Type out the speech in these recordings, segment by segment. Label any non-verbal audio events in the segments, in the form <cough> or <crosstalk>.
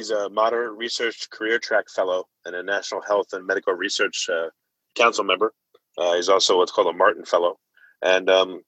He's a Mater Research Career Track Fellow and a National Health and Medical Research uh, Council member. Uh, he's also what's called a Martin Fellow. And um,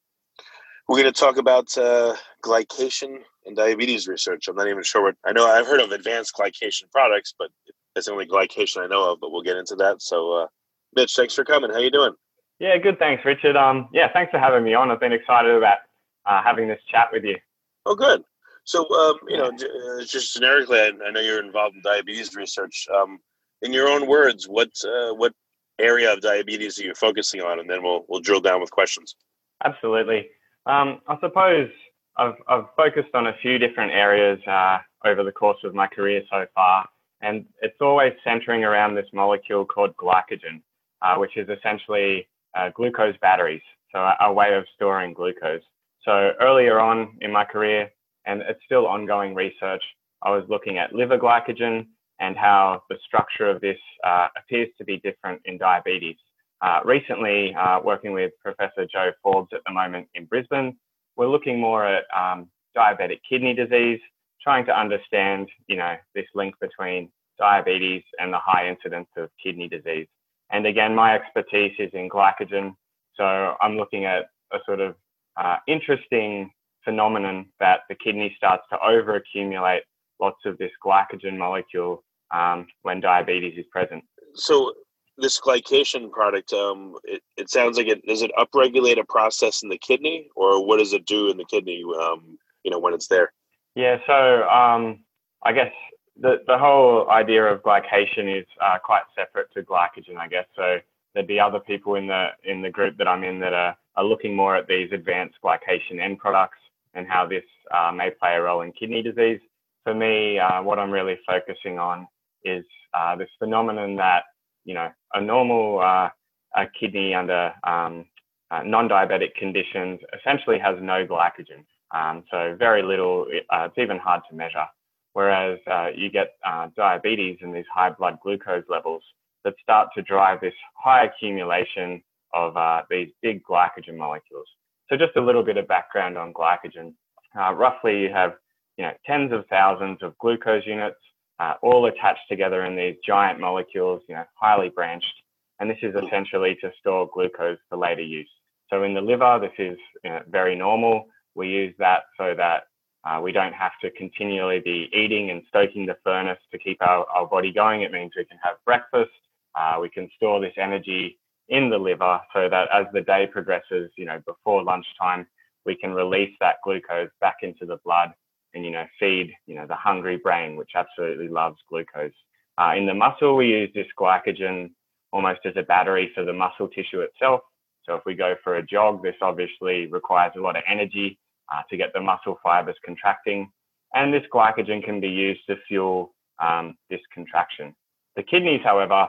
we're going to talk about uh, glycation and diabetes research. I'm not even sure what I know. I've heard of advanced glycation products, but it's the only glycation I know of. But we'll get into that. So, uh, Mitch, thanks for coming. How you doing? Yeah, good. Thanks, Richard. Um, yeah, thanks for having me on. I've been excited about uh, having this chat with you. Oh, good. So, um, you know, uh, just generically, I, I, know you're involved in diabetes research. Um, in your own words, what uh, what area of diabetes are you focusing on, and then we'll we'll drill down with questions. Absolutely. Um, I suppose I've I've focused on a few different areas uh, over the course of my career so far, and it's always centering around this molecule called glycogen, uh, which is essentially uh, glucose batteries, so a, a way of storing glucose. So earlier on in my career, and it's still ongoing research. I was looking at liver glycogen and how the structure of this uh, appears to be different in diabetes. Uh, recently, uh, working with Professor Jo Forbes at the moment in Brisbane, we're looking more at um, diabetic kidney disease, trying to understand, you know, this link between diabetes and the high incidence of kidney disease. And again, my expertise is in glycogen, so I'm looking at a sort of uh, interesting phenomenon that the kidney starts to overaccumulate lots of this glycogen molecule um, when diabetes is present. So this glycation product, um, it, it sounds like it does it upregulate a process in the kidney, or what does it do in the kidney? Um, you know, when it's there. Yeah. So um, I guess the the whole idea of glycation is uh, quite separate to glycogen. I guess so. There'd be other people in the in the group that I'm in that are, are looking more at these advanced glycation end products and how this uh, may play a role in kidney disease. For me, uh, what I'm really focusing on is uh, this phenomenon that, you know, a normal uh, a kidney under um, uh, non-diabetic conditions essentially has no glycogen. Um, so very little, uh, it's even hard to measure. Whereas you get diabetes and these high blood glucose levels that start to drive this high accumulation of these big glycogen molecules. So just a little bit of background on glycogen. Uh, roughly, you have you know tens of thousands of glucose units, uh, all attached together in these giant molecules, you know, highly branched. And this is essentially to store glucose for later use. So in the liver, this is you know, very normal. We use that so that uh, we don't have to continually be eating and stoking the furnace to keep our, our body going. It means we can have breakfast. Uh, we can store this energy in the liver so that as the day progresses, you know, before lunchtime, we can release that glucose back into the blood and, you know, feed, you know, the hungry brain, which absolutely loves glucose. Uh, in the muscle, we use this glycogen almost as a battery for the muscle tissue itself. So if we go for a jog, this obviously requires a lot of energy uh, to get the muscle fibers contracting. And this glycogen can be used to fuel um, this contraction. The kidneys, however,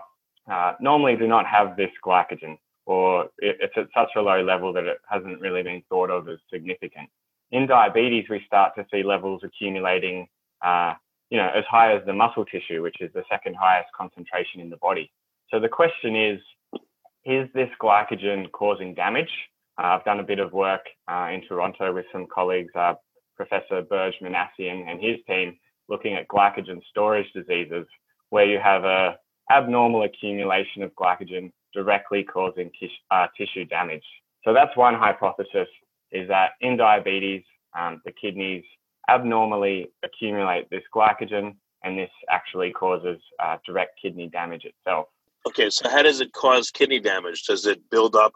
uh, normally do not have this glycogen, or it's at such a low level that it hasn't really been thought of as significant. In diabetes, we start to see levels accumulating, uh, you know, as high as the muscle tissue, which is the second highest concentration in the body. So the question is, is this glycogen causing damage? Uh, I've done a bit of work uh, in Toronto with some colleagues, uh, Professor Berge Minassian and his team, looking at glycogen storage diseases, where you have a abnormal accumulation of glycogen directly causing tis- uh, tissue damage. So that's one hypothesis is that in diabetes, um, the kidneys abnormally accumulate this glycogen and this actually causes uh, direct kidney damage itself. Okay, so how does it cause kidney damage? Does it build up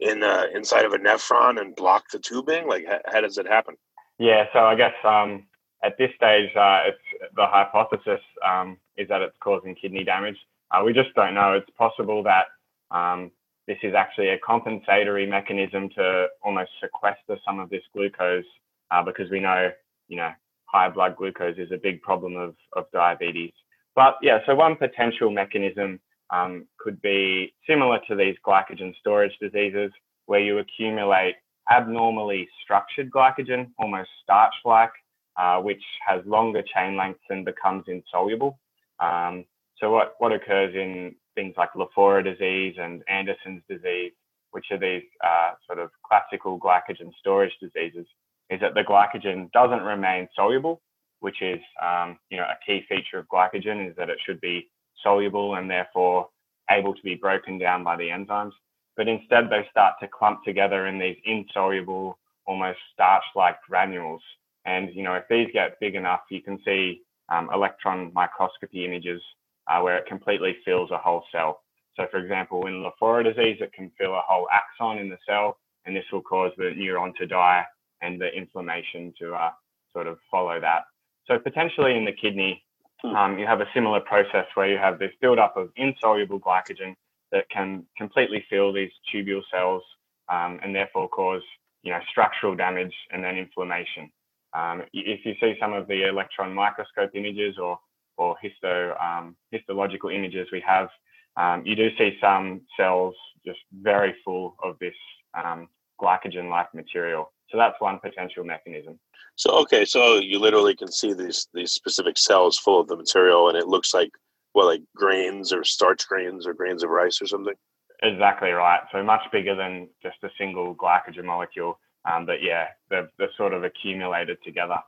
in uh, inside of a nephron and block the tubing? Like, how, how does it happen? Yeah, so I guess um, at this stage, uh, the hypothesis um, is that it's causing kidney damage. Uh, we just don't know. It's possible that um, this is actually a compensatory mechanism to almost sequester some of this glucose uh, because we know, you know, high blood glucose is a big problem of, of diabetes. But yeah, so one potential mechanism um, could be similar to these glycogen storage diseases where you accumulate abnormally structured glycogen, almost starch like, uh, which has longer chain lengths and becomes insoluble. Um, so what, what occurs in things like Lafora disease and Andersen's disease, which are these uh, sort of classical glycogen storage diseases, is that the glycogen doesn't remain soluble, which is um, you know a key feature of glycogen is that it should be soluble and therefore able to be broken down by the enzymes. But instead, they start to clump together in these insoluble, almost starch-like granules. And you know, if these get big enough, you can see um, electron microscopy images uh, where it completely fills a whole cell. So, for example, in Lafora disease, it can fill a whole axon in the cell, and this will cause the neuron to die and the inflammation to uh, sort of follow that. So, potentially in the kidney, hmm. um, you have a similar process where you have this buildup of insoluble glycogen that can completely fill these tubule cells um, and therefore cause you know structural damage and then inflammation. Um, if you see some of the electron microscope images or or histo um, histological images we have, um, you do see some cells just very full of this um, glycogen-like material. So that's one potential mechanism. So okay, so you literally can see these these specific cells full of the material, and it looks like well, like grains or starch grains or grains of rice or something. Exactly right. So much bigger than just a single glycogen molecule. Um, but yeah, they've, they're sort of accumulated together.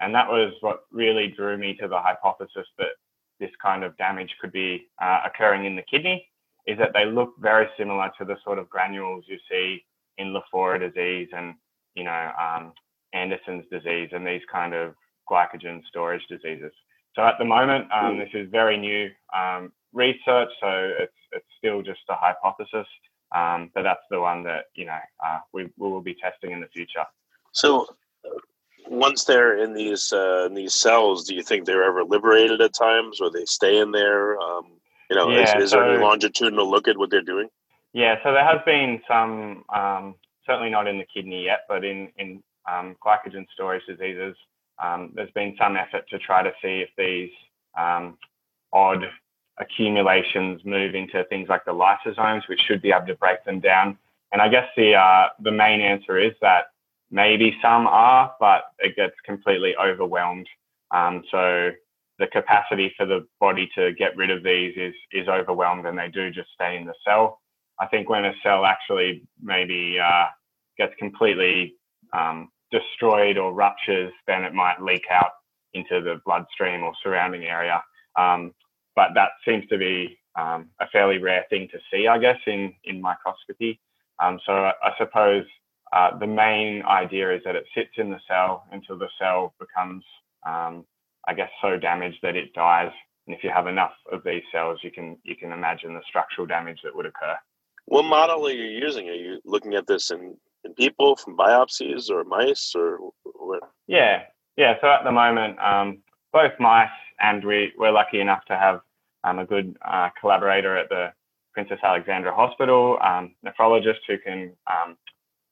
And that was what really drew me to the hypothesis that this kind of damage could be uh, occurring in the kidney, is that they look very similar to the sort of granules you see in Lafora disease and, you know, um, Andersen's disease and these kind of glycogen storage diseases. So at the moment, um, this is very new um, research, so it's it's still just a hypothesis, um, but that's the one that you know uh, we, we will be testing in the future. So once they're in these uh, in these cells, do you think they're ever liberated at times, or they stay in there? Um, you know, yeah, is, is so, there any longitudinal look at what they're doing? Yeah, so there has been some, um, certainly not in the kidney yet, but in in um, glycogen storage diseases, um, there's been some effort to try to see if these um, odd accumulations move into things like the lysosomes, which should be able to break them down. And I guess the uh, the main answer is that maybe some are, but it gets completely overwhelmed. Um, so the capacity for the body to get rid of these is is overwhelmed, and they do just stay in the cell. I think when a cell actually maybe uh, gets completely um, destroyed or ruptures, then it might leak out into the bloodstream or surrounding area. Um, but that seems to be um, a fairly rare thing to see, I guess, in, in microscopy. Um, so I, I suppose uh, the main idea is that it sits in the cell until the cell becomes, um, I guess, so damaged that it dies. And if you have enough of these cells, you can you can imagine the structural damage that would occur. What model are you using? Are you looking at this in in people from biopsies or mice or what? Yeah, yeah. So at the moment, um, both mice and we we're lucky enough to have um, a good uh, collaborator at the Princess Alexandra Hospital, um, nephrologist who can um,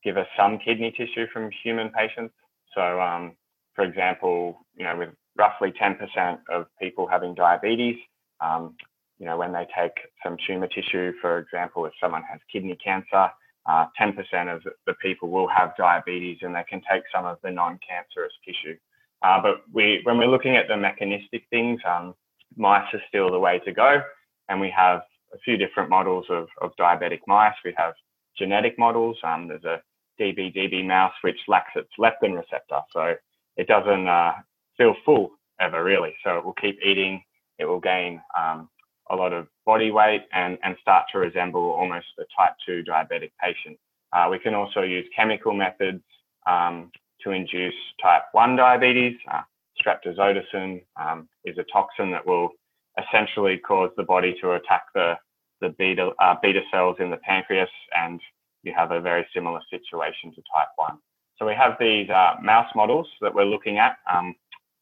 give us some kidney tissue from human patients. So, um, for example, you know, with roughly 10% of people having diabetes, um, you know, when they take some tumor tissue, for example, if someone has kidney cancer, uh, 10% of the people will have diabetes and they can take some of the non-cancerous tissue. Uh, but we, when we're looking at the mechanistic things, um, mice are still the way to go. And we have a few different models of, of diabetic mice. We have genetic models. Um, there's a DB-DB mouse which lacks its leptin receptor, so it doesn't uh, feel full ever really. So it will keep eating. It will gain um, a lot of body weight and, and start to resemble almost a type 2 diabetic patient. Uh, we can also use chemical methods um, to induce type 1 diabetes. Uh, streptozotocin um, is a toxin that will essentially cause the body to attack the, the beta, uh, beta cells in the pancreas, and you have a very similar situation to type 1. So we have these uh, mouse models that we're looking at. Um,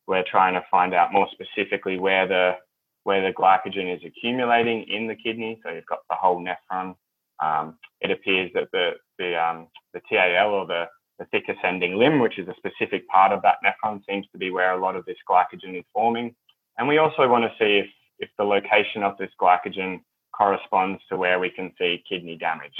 we're trying to find out more specifically where the where the glycogen is accumulating in the kidney. So you've got the whole nephron. Um, it appears that the the um, the TAL or the the thick ascending limb, which is a specific part of that nephron, seems to be where a lot of this glycogen is forming. And we also want to see if, if the location of this glycogen corresponds to where we can see kidney damage.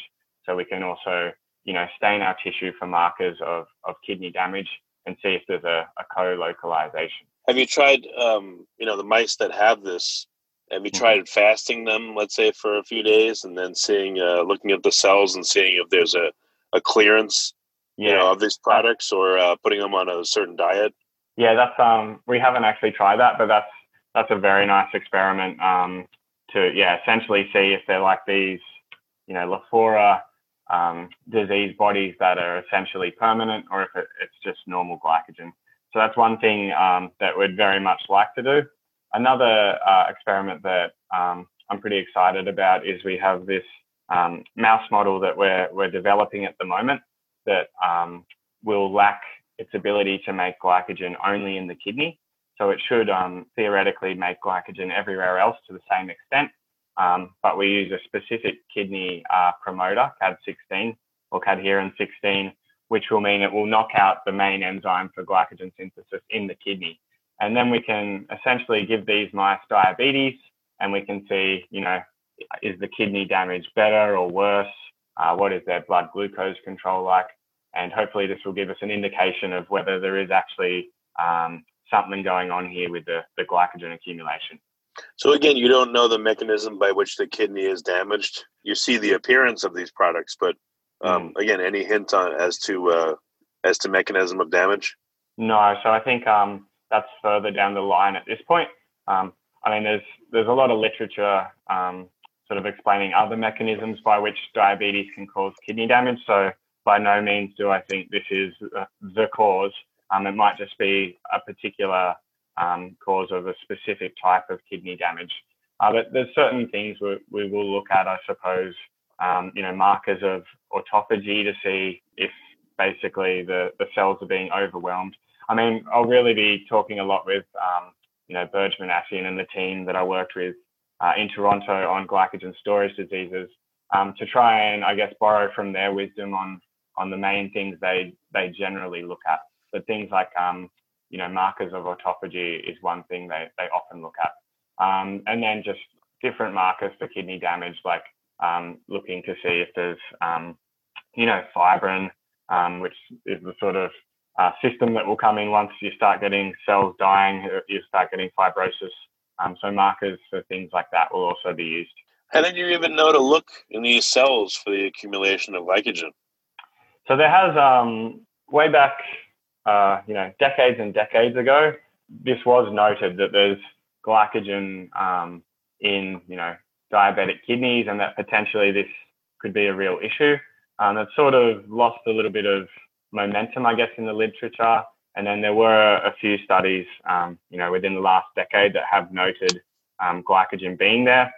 So we can also, you know, stain our tissue for markers of, of kidney damage and see if there's a, a co-localization. Have you tried, um, you know, the mice that have this? Have you mm-hmm. tried fasting them, let's say, for a few days, and then seeing, uh, looking at the cells and seeing if there's a, a clearance yeah. you know, of these products or uh, putting them on a certain diet? Yeah, that's um, we haven't actually tried that, but that's that's a very nice experiment um, to yeah, essentially see if they're like these, you know, Lafora um, disease bodies that are essentially permanent, or if it, it's just normal glycogen. So that's one thing um, that we'd very much like to do. Another uh, experiment that um, I'm pretty excited about is we have this um, mouse model that we're we're developing at the moment that um, will lack its ability to make glycogen only in the kidney. So it should um, theoretically make glycogen everywhere else to the same extent. Um, but we use a specific kidney uh, promoter, CAD16 or cadherin 16, which will mean it will knock out the main enzyme for glycogen synthesis in the kidney. And then we can essentially give these mice diabetes and we can see, you know, is the kidney damage better or worse? Uh, what is their blood glucose control like? And hopefully, this will give us an indication of whether there is actually um, something going on here with the, the glycogen accumulation. So again, you don't know the mechanism by which the kidney is damaged. You see the appearance of these products, but um, mm. again, any hint on as to uh, as to mechanism of damage? No. So I think um, that's further down the line at this point. Um, I mean, there's there's a lot of literature um, sort of explaining other mechanisms by which diabetes can cause kidney damage. So by no means do I think this is uh, the cause. Um, it might just be a particular um, cause of a specific type of kidney damage. Uh, but there's certain things we, we will look at, I suppose, um, you know, markers of autophagy to see if basically the, the cells are being overwhelmed. I mean, I'll really be talking a lot with, um, you know, Berge Minassian and the team that I worked with uh, in Toronto on glycogen storage diseases um, to try and, I guess, borrow from their wisdom on on the main things they they generally look at. But things like um, you know markers of autophagy is one thing they they often look at, um, and then just different markers for kidney damage, like um, looking to see if there's um, you know fibrin, um, which is the sort of uh, system that will come in once you start getting cells dying, uh, you start getting fibrosis. Um, so markers for things like that will also be used. How did you even know to look in these cells for the accumulation of glycogen? So there has um, way back, uh, you know, decades and decades ago, this was noted that there's glycogen um, in, you know, diabetic kidneys, and that potentially this could be a real issue. Um, it sort of lost a little bit of momentum, I guess, in the literature. And then there were a few studies, um, you know, within the last decade that have noted um, glycogen being there.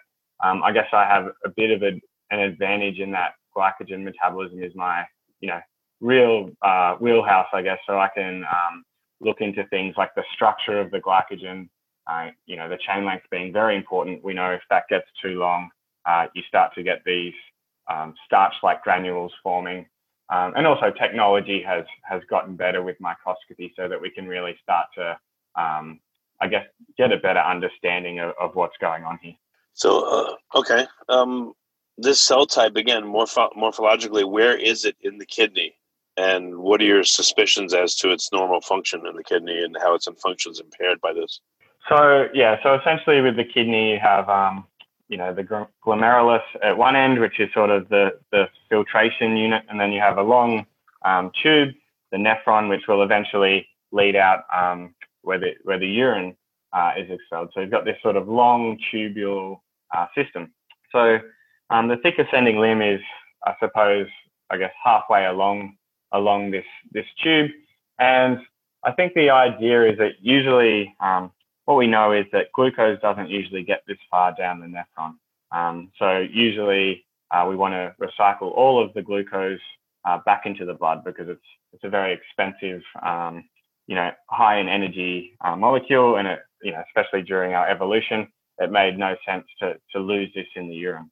Um, I guess I have a bit of a, an advantage in that glycogen metabolism is my you know real uh, wheelhouse, I guess. So I can um, look into things like the structure of the glycogen. Uh, you know, the chain length being very important. We know if that gets too long, uh, you start to get these um, starch-like granules forming. Um, and also, technology has has gotten better with microscopy, so that we can really start to, um, I guess, get a better understanding of, of what's going on here. So, uh, okay, um, this cell type again morpho- morphologically where is it in the kidney? And what are your suspicions as to its normal function in the kidney and how its functions impaired by this? So yeah so essentially with the kidney you have um, you know the glomerulus at one end which is sort of the, the filtration unit and then you have a long um, tube the nephron which will eventually lead out um, where the where the urine uh, is expelled. So you've got this sort of long tubule uh, system. So um, the thick ascending limb is, I suppose, I guess halfway along along this this tube, and I think the idea is that usually um, what we know is that glucose doesn't usually get this far down the nephron. Um, so usually uh, we want to recycle all of the glucose uh, back into the blood because it's it's a very expensive, um, you know, high in energy uh, molecule, and it, you know, especially during our evolution, it made no sense to, to lose this in the urine.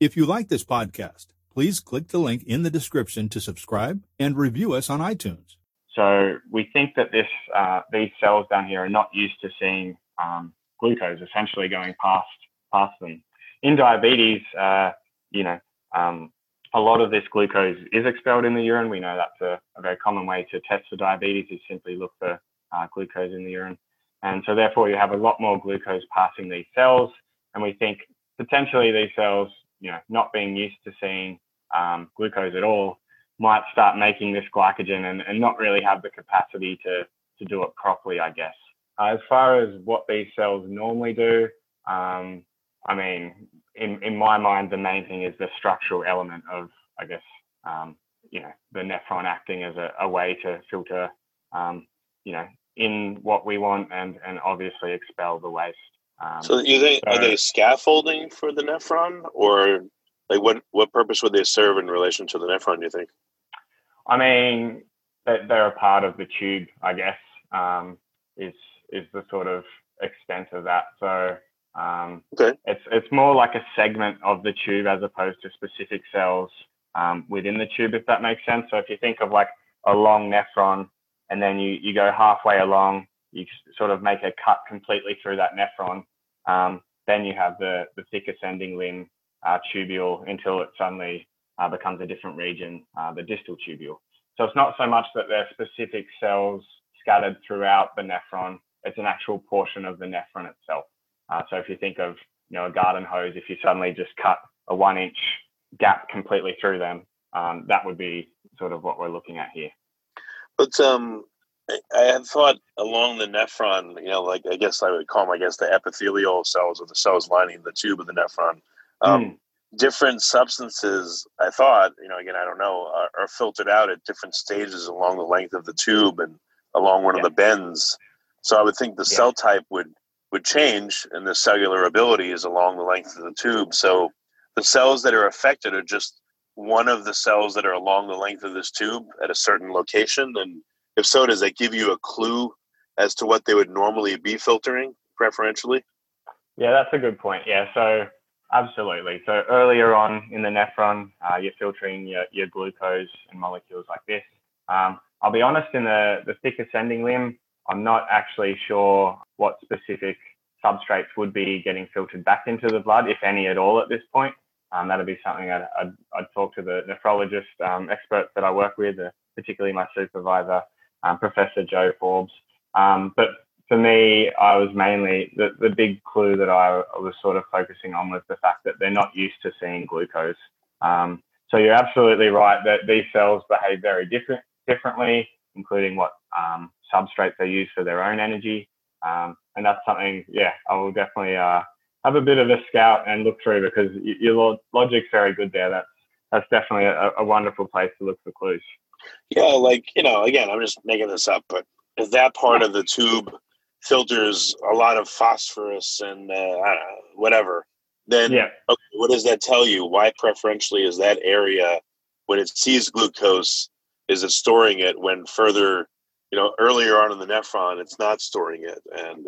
If you like this podcast, please click the link in the description to subscribe and review us on iTunes. So we think that this uh, these cells down here are not used to seeing um, glucose essentially going past past them. In diabetes, uh, you know, um, a lot of this glucose is expelled in the urine. We know that's a, a very common way to test for diabetes is simply look for uh, glucose in the urine. And so therefore you have a lot more glucose passing these cells. And we think potentially these cells, you know, not being used to seeing um, glucose at all might start making this glycogen and, and not really have the capacity to, to do it properly, I guess. As far as what these cells normally do, um, I mean, in, in my mind, the main thing is the structural element of, I guess, um, you know, the nephron acting as a, a way to filter, um, you know, in what we want and, and obviously expel the waste. Um, so you think, are they scaffolding for the nephron or like what, what purpose would they serve in relation to the nephron, do you think? I mean, they're a part of the tube, I guess, um, is, is the sort of extent of that. So um, okay. It's it's more like a segment of the tube as opposed to specific cells um, within the tube, if that makes sense. So if you think of like a long nephron, and then you you go halfway along, you sort of make a cut completely through that nephron. Um, then you have the the thick ascending limb uh, tubule until it suddenly uh, becomes a different region, uh, the distal tubule. So it's not so much that they're specific cells scattered throughout the nephron; it's an actual portion of the nephron itself. Uh, so if you think of you know a garden hose, if you suddenly just cut a one inch gap completely through them, um, that would be sort of what we're looking at here. But um, I had thought along the nephron, you know, like I guess I would call them, I guess, the epithelial cells or the cells lining the tube of the nephron. Um, mm. Different substances, I thought, you know, again, I don't know, are, are, filtered out at different stages along the length of the tube and along one yeah. of the bends. So I would think the yeah. cell type would would change and the cellular ability is along the length of the tube. So the cells that are affected are just one of the cells that are along the length of this tube at a certain location. And if so, does that give you a clue as to what they would normally be filtering preferentially? Yeah, that's a good point. Yeah, so absolutely. So earlier on in the nephron, uh, you're filtering your, your glucose and molecules like this. Um, I'll be honest, in the, the thick ascending limb, I'm not actually sure what specific substrates would be getting filtered back into the blood, if any at all, at this point. Um, that'd be something I'd, I'd, I'd, talk to the nephrologist um, experts that I work with, uh, particularly my supervisor, um, Professor Jo Forbes. Um, but for me, I was mainly the, the big clue that I was sort of focusing on was the fact that they're not used to seeing glucose. Um, so you're absolutely right that these cells behave very different differently, including what um, substrates they use for their own energy. Um, and that's something, yeah, I will definitely uh, have a bit of a scout and look through because your logic's very good there. That's that's definitely a, a, wonderful place to look for clues. Yeah, like you know, again, I'm just making this up, but if that part of the tube filters a lot of phosphorus and uh, whatever, then yeah. okay, what does that tell you? Why preferentially is that area when it sees glucose? Is it storing it when further you know, earlier on in the nephron, it's not storing it, and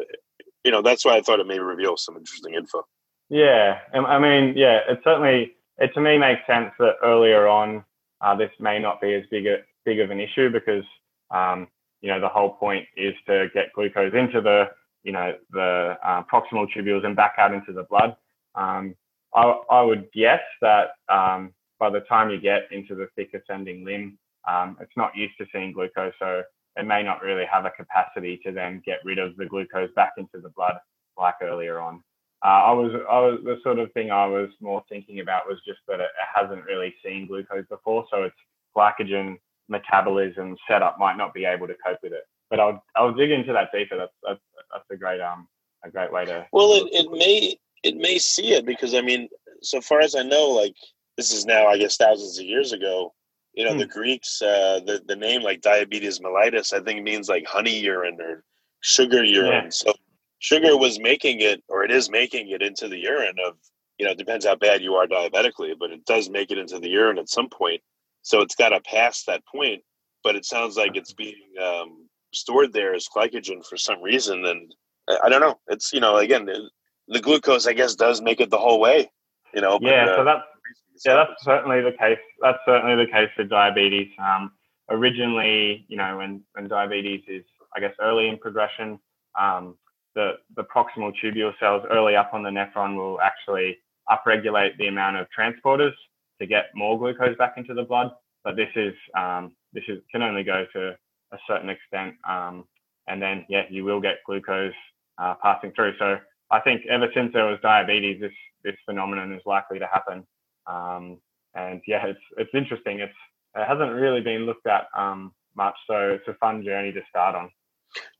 you know that's why I thought it may reveal some interesting info. Yeah, I mean, yeah, it certainly it to me makes sense that earlier on uh, this may not be as big a big of an issue because um, you know the whole point is to get glucose into the you know the uh, proximal tubules and back out into the blood. Um, I, I, would guess that um, by the time you get into the thick ascending limb, um, it's not used to seeing glucose, so it may not really have a capacity to then get rid of the glucose back into the blood like earlier on. Uh, I was, I was the sort of thing I was more thinking about was just that it, hasn't really seen glucose before, so its glycogen metabolism setup might not be able to cope with it. But I'll I'll dig into that deeper. That's that's, that's a great um a great way to. Well, it, it may it may see it because I mean, so far as I know, like this is now I guess thousands of years ago you know, hmm. the Greeks, uh, the, the name like diabetes mellitus, I think means like honey urine or sugar urine. Yeah. So sugar was making it, or it is making it into the urine of, you know, it depends how bad you are diabetically, but it does make it into the urine at some point. So it's got to pass that point. But it sounds like it's being um, stored there as glycogen for some reason. And I don't know. It's, you know, again, the glucose, I guess, does make it the whole way. You know. Yeah. But, uh, so that's yeah, that's certainly the case. That's certainly the case for diabetes. Um, originally, you know, when when diabetes is, I guess, early in progression, um, the the proximal tubule cells early up on the nephron will actually upregulate the amount of transporters to get more glucose back into the blood. But this is um, this is can only go to a certain extent, um, and then yeah, you will get glucose uh, passing through. So I think ever since there was diabetes, this this phenomenon is likely to happen. Um, and yeah, it's it's interesting. It's it hasn't really been looked at um, much, so it's a fun journey to start on.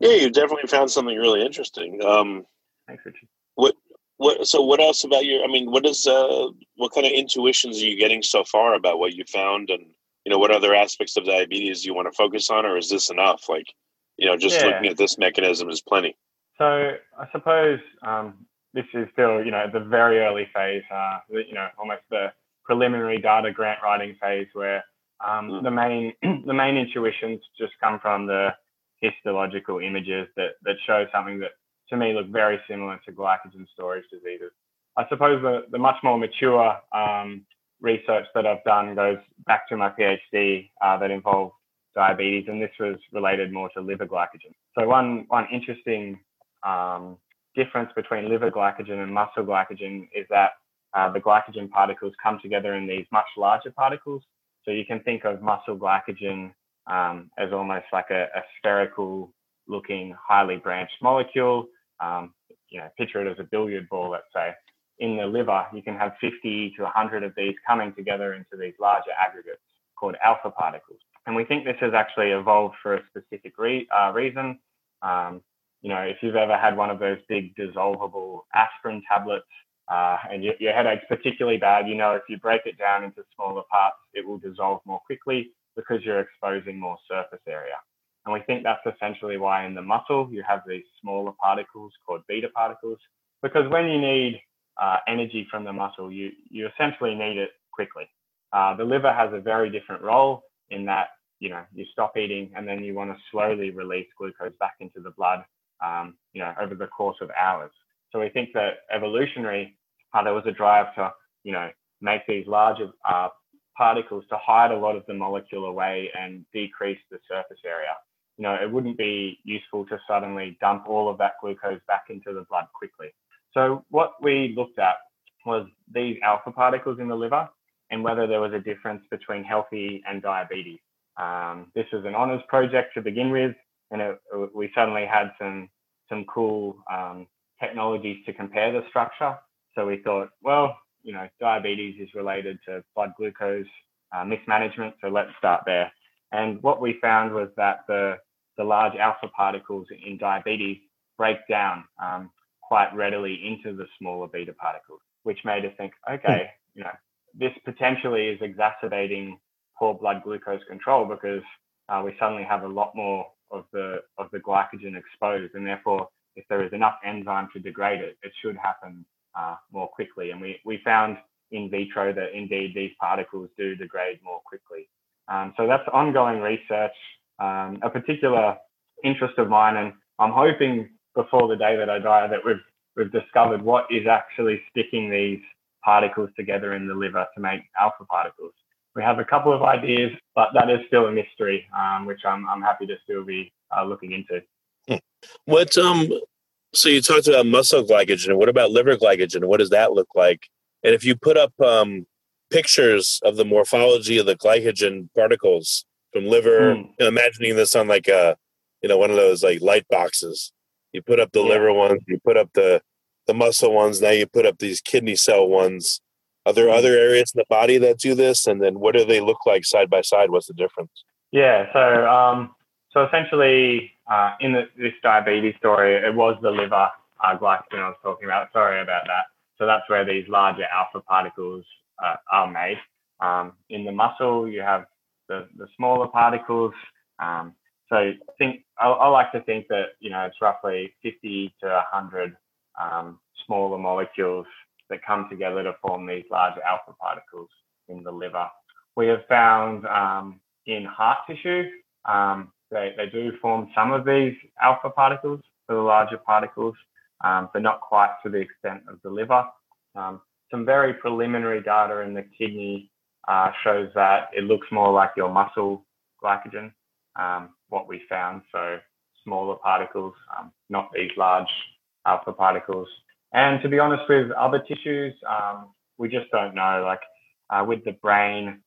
Yeah, you definitely found something really interesting. Um, Thanks, Richard. What what? So, what else about your? I mean, what is uh, what kind of intuitions are you getting so far about what you found, and you know, what other aspects of diabetes you want to focus on, or is this enough? Like, you know, just yeah. looking at this mechanism is plenty. So, I suppose um, this is still, you know, the very early phase. Uh, you know, almost the preliminary data grant writing phase, where um, mm. the main <clears throat> the main intuitions just come from the histological images that that show something that to me look very similar to glycogen storage diseases. I suppose the, the much more mature um, research that I've done goes back to my PhD uh, that involved diabetes, and this was related more to liver glycogen. So one one interesting um, difference between liver glycogen and muscle glycogen is that uh, the glycogen particles come together in these much larger particles. So you can think of muscle glycogen um, as almost like a, a spherical looking, highly branched molecule um, you know, picture it as a billiard ball, let's say. In the liver, you can have 50 to 100 of these coming together into these larger aggregates called alpha particles. And we think this has actually evolved for a specific re- uh, reason. Um, you know, if you've ever had one of those big dissolvable aspirin tablets uh, and your, your headache's particularly bad, you know, if you break it down into smaller parts, it will dissolve more quickly because you're exposing more surface area. And we think that's essentially why in the muscle you have these smaller particles called beta particles, because when you need uh, energy from the muscle, you, you essentially need it quickly. Uh, the liver has a very different role in that, you know, you stop eating and then you want to slowly release glucose back into the blood, um, you know, over the course of hours. So we think that evolutionary, uh, there was a drive to, you know, make these larger uh, particles to hide a lot of the molecule away and decrease the surface area you know, it wouldn't be useful to suddenly dump all of that glucose back into the blood quickly. So what we looked at was these alpha particles in the liver and whether there was a difference between healthy and diabetes. Um, this was an honors project to begin with, and it, we suddenly had some some cool um, technologies to compare the structure. So we thought, well, you know, diabetes is related to blood glucose uh, mismanagement, so let's start there. And what we found was that the the large alpha particles in diabetes break down um, quite readily into the smaller beta particles, which made us think, okay, you know, this potentially is exacerbating poor blood glucose control because uh, we suddenly have a lot more of the of the glycogen exposed, and therefore, if there is enough enzyme to degrade it, it should happen uh, more quickly. And we we found in vitro that indeed these particles do degrade more quickly. Um, so that's ongoing research um, a particular interest of mine, and I'm hoping before the day that I die that we've we've discovered what is actually sticking these particles together in the liver to make alpha particles. We have a couple of ideas, but that is still a mystery, um, which I'm I'm happy to still be uh, looking into. What um? So you talked about muscle glycogen. What about liver glycogen? What does that look like? And if you put up um, pictures of the morphology of the glycogen particles from liver. Mm. Imagining this on like a, you know, one of those like light boxes. You put up the yeah. liver ones, you put up the the muscle ones. Now you put up these kidney cell ones. Are there mm. other areas in the body that do this? And then what do they look like side by side? What's the difference? Yeah. So um, so essentially, uh, in the, this diabetes story, it was the liver uh, glycogen I was talking about. Sorry about that. So that's where these larger alpha particles uh, are made. Um, in the muscle, you have the, the smaller particles. Um, so think I, I, like to think that you know it's roughly 50 to 100 um, smaller molecules that come together to form these larger alpha particles in the liver. We have found um, in heart tissue um, they, they do form some of these alpha particles for the larger particles. um, but not quite to the extent of the liver. Um, some very preliminary data in the kidney uh, shows that it looks more like your muscle glycogen, um, what we found. So smaller particles, um, not these large alpha particles. And to be honest, with other tissues, um, we just don't know. Like uh, with the brain,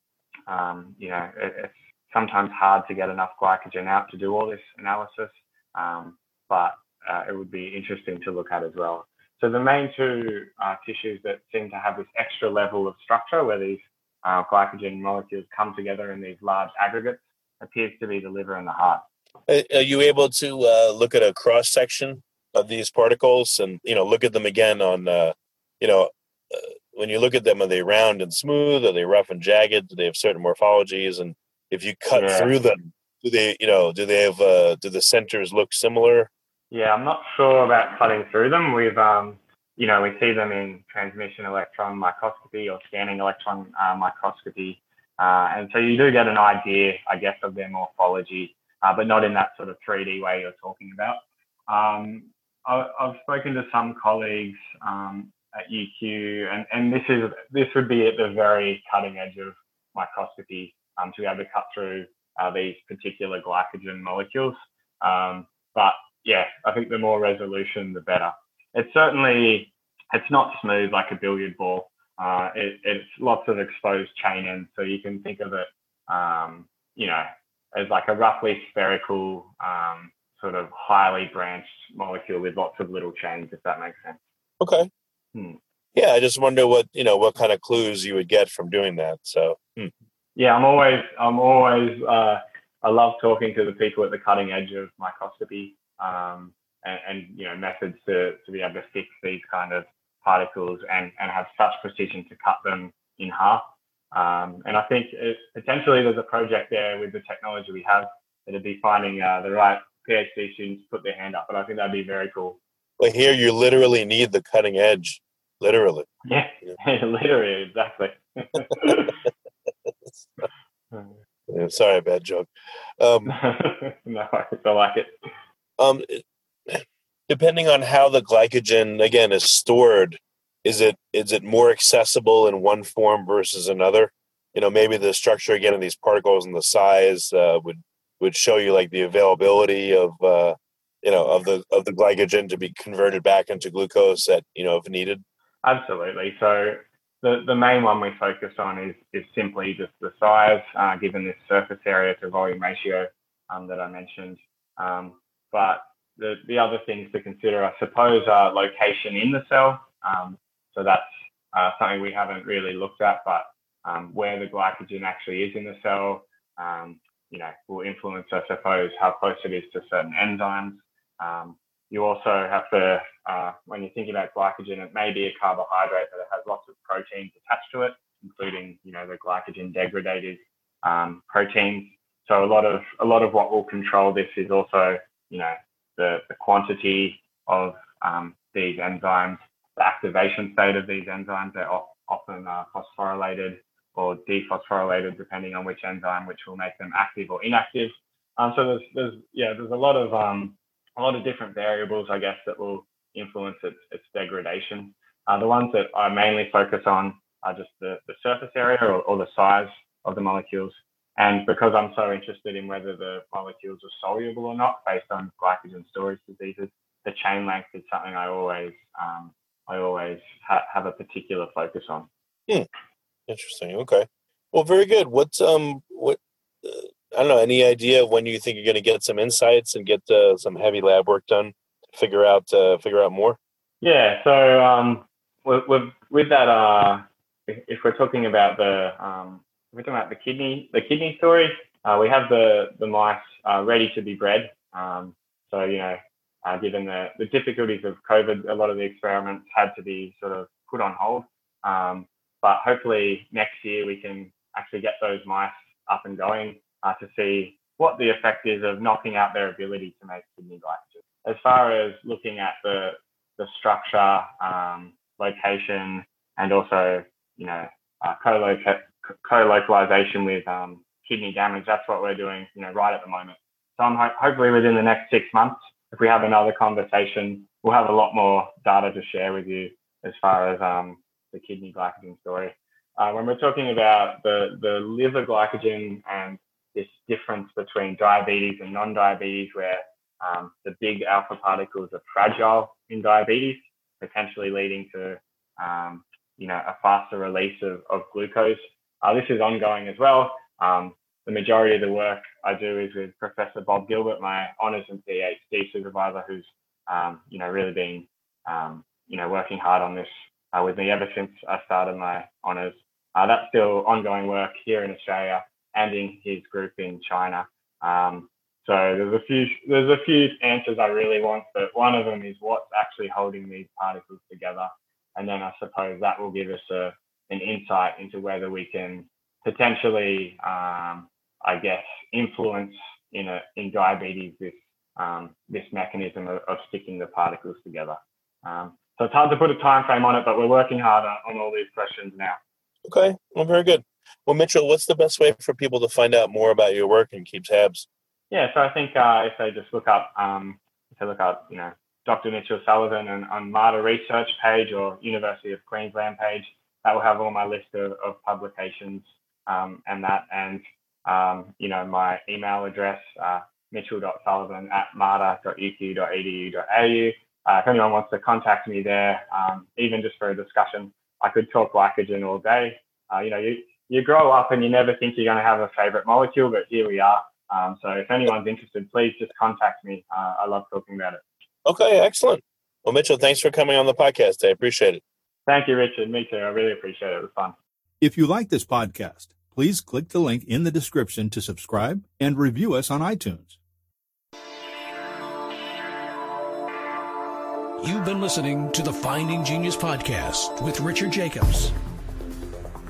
um, you know, it, it's sometimes hard to get enough glycogen out to do all this analysis, um, but uh, it would be interesting to look at as well. So the main two uh, tissues that seem to have this extra level of structure where these uh, glycogen molecules come together in these large aggregates appears to be the liver and the heart. Are you able to uh, look at a cross section of these particles and you know look at them again on uh, you know uh, when you look at them are they round and smooth are they rough and jagged do they have certain morphologies and if you cut yeah. through them do they you know do they have uh, do the centers look similar? Yeah i'm not sure about cutting through them. We've um you know we see them in transmission electron microscopy or scanning electron uh, microscopy uh, and so you do get an idea i guess of their morphology uh, but not in that sort of 3d way you're talking about. Um, I, have spoken to some colleagues um, at UQ, and, and this is this would be at the very cutting edge of microscopy um, to be able to cut through uh, these particular glycogen molecules. Um, but yeah, I think the more resolution, the better. It's certainly it's not smooth like a billiard ball. Uh, it, it's lots of exposed chain ends, so you can think of it, um, you know, as like a roughly spherical um, sort of highly branched molecule with lots of little chains, if that makes sense. Okay. Hmm. Yeah, I just wonder what you know what kind of clues you would get from doing that. So. Hmm. Yeah, I'm always I'm always uh, I love talking to the people at the cutting edge of microscopy um, and, and you know methods to to be able to fix these kind of particles and and have such precision to cut them in half. Um, and I think it, potentially there's a project there with the technology we have that'd be finding uh, the right PhD students put their hand up, but I think that'd be very cool. But here you literally need the cutting edge, literally. Yeah, yeah. <laughs> literally, exactly. <laughs> yeah, sorry, bad joke. Um, <laughs> no, I like it. Um, depending on how the glycogen again is stored, is it is it more accessible in one form versus another? You know, maybe the structure again of these particles and the size uh, would would show you like the availability of uh, you know of the of the glycogen to be converted back into glucose that you know if needed. Absolutely. So the, the main one we focus on is is simply just the size, uh, given this surface area to volume ratio um, that I mentioned. Um, but the, the other things to consider, I suppose, are location in the cell. Um, so that's uh, something we haven't really looked at, but um, where the glycogen actually is in the cell, um, you know, will influence, I suppose, how close it is to certain enzymes. You also have to, uh, when you're thinking about glycogen, it may be a carbohydrate that has lots of proteins attached to it, including, you know, the glycogen degradative um, proteins. So a lot of a lot of what will control this is also, you know, the, the quantity of um, these enzymes, the activation state of these enzymes. They're often uh, phosphorylated or dephosphorylated depending on which enzyme, which will make them active or inactive. Um, so there's, there's, yeah, there's a lot of, um, a lot of different variables, I guess, that will influence its, its degradation. Uh, the ones that I mainly focus on are just the, the surface area or, or the size of the molecules. And because I'm so interested in whether the molecules are soluble or not based on glycogen storage diseases, the chain length is something I always um, I always ha- have a particular focus on. Hmm. Interesting. Okay. Well, very good. What's um what uh, I don't know. Any idea when you think you're going to get some insights and get uh, some heavy lab work done to figure out uh, figure out more? Yeah. So um, with, with, with that, uh, if we're talking about the um, we're talking about the kidney the kidney story, uh, we have the the mice uh, ready to be bred. Um, so you know, uh, given the the difficulties of COVID, a lot of the experiments had to be sort of put on hold. Um, but hopefully next year we can actually get those mice up and going uh, to see what the effect is of knocking out their ability to make kidney glycogen. As far as looking at the the structure, um, location, and also you know uh, co-localization with um, kidney damage, that's what we're doing you know right at the moment. So I'm ho- hopefully within the next six months, if we have another conversation we'll have a lot more data to share with you as far as um, the kidney glycogen story. Uh, when we're talking about the, the liver glycogen and this difference between diabetes and non-diabetes, where um, the big alpha particles are fragile in diabetes, potentially leading to um, you know a faster release of, of glucose. Uh, this is ongoing as well. Um, the majority of the work I do is with Professor Bob Gilbert, my honours and PhD supervisor, who's um, you know really been um, you know working hard on this uh, with me ever since I started my honours. Uh, that's still ongoing work here in Australia and in his group in China. Um, so there's a few there's a few answers I really want, but one of them is what's actually holding these particles together, and then I suppose that will give us a, an insight into whether we can potentially, um, I guess, influence in a in diabetes this um, this mechanism of, of, sticking the particles together. Um, so it's hard to put a time frame on it, but we're working hard on, on all these questions now. Okay, well, very good. Well, Mitchell, what's the best way for people to find out more about your work and keep tabs? Yeah, so I think uh, if they just look up, um, if they look up, you know, Dr. Mitchell Sullivan and on Mater research page or University of Queensland page, that will have all my list of, of publications um, and that, and um, you know, my email address, uh, mitchell.sullivan at mater.uq.edu.au. Uh, if anyone wants to contact me there, um, even just for a discussion, I could talk glycogen all day. Uh, you know, you, you grow up and you never think you're going to have a favorite molecule, but here we are. Um, so if anyone's interested, please just contact me. Uh, I love talking about it. Okay, excellent. Well, Mitchell, thanks for coming on the podcast. I appreciate it. Thank you, Richard. Me too. I really appreciate it. It was fun. If you like this podcast, please click the link in the description to subscribe and review us on iTunes. You've been listening to the Finding Genius podcast with Richard Jacobs.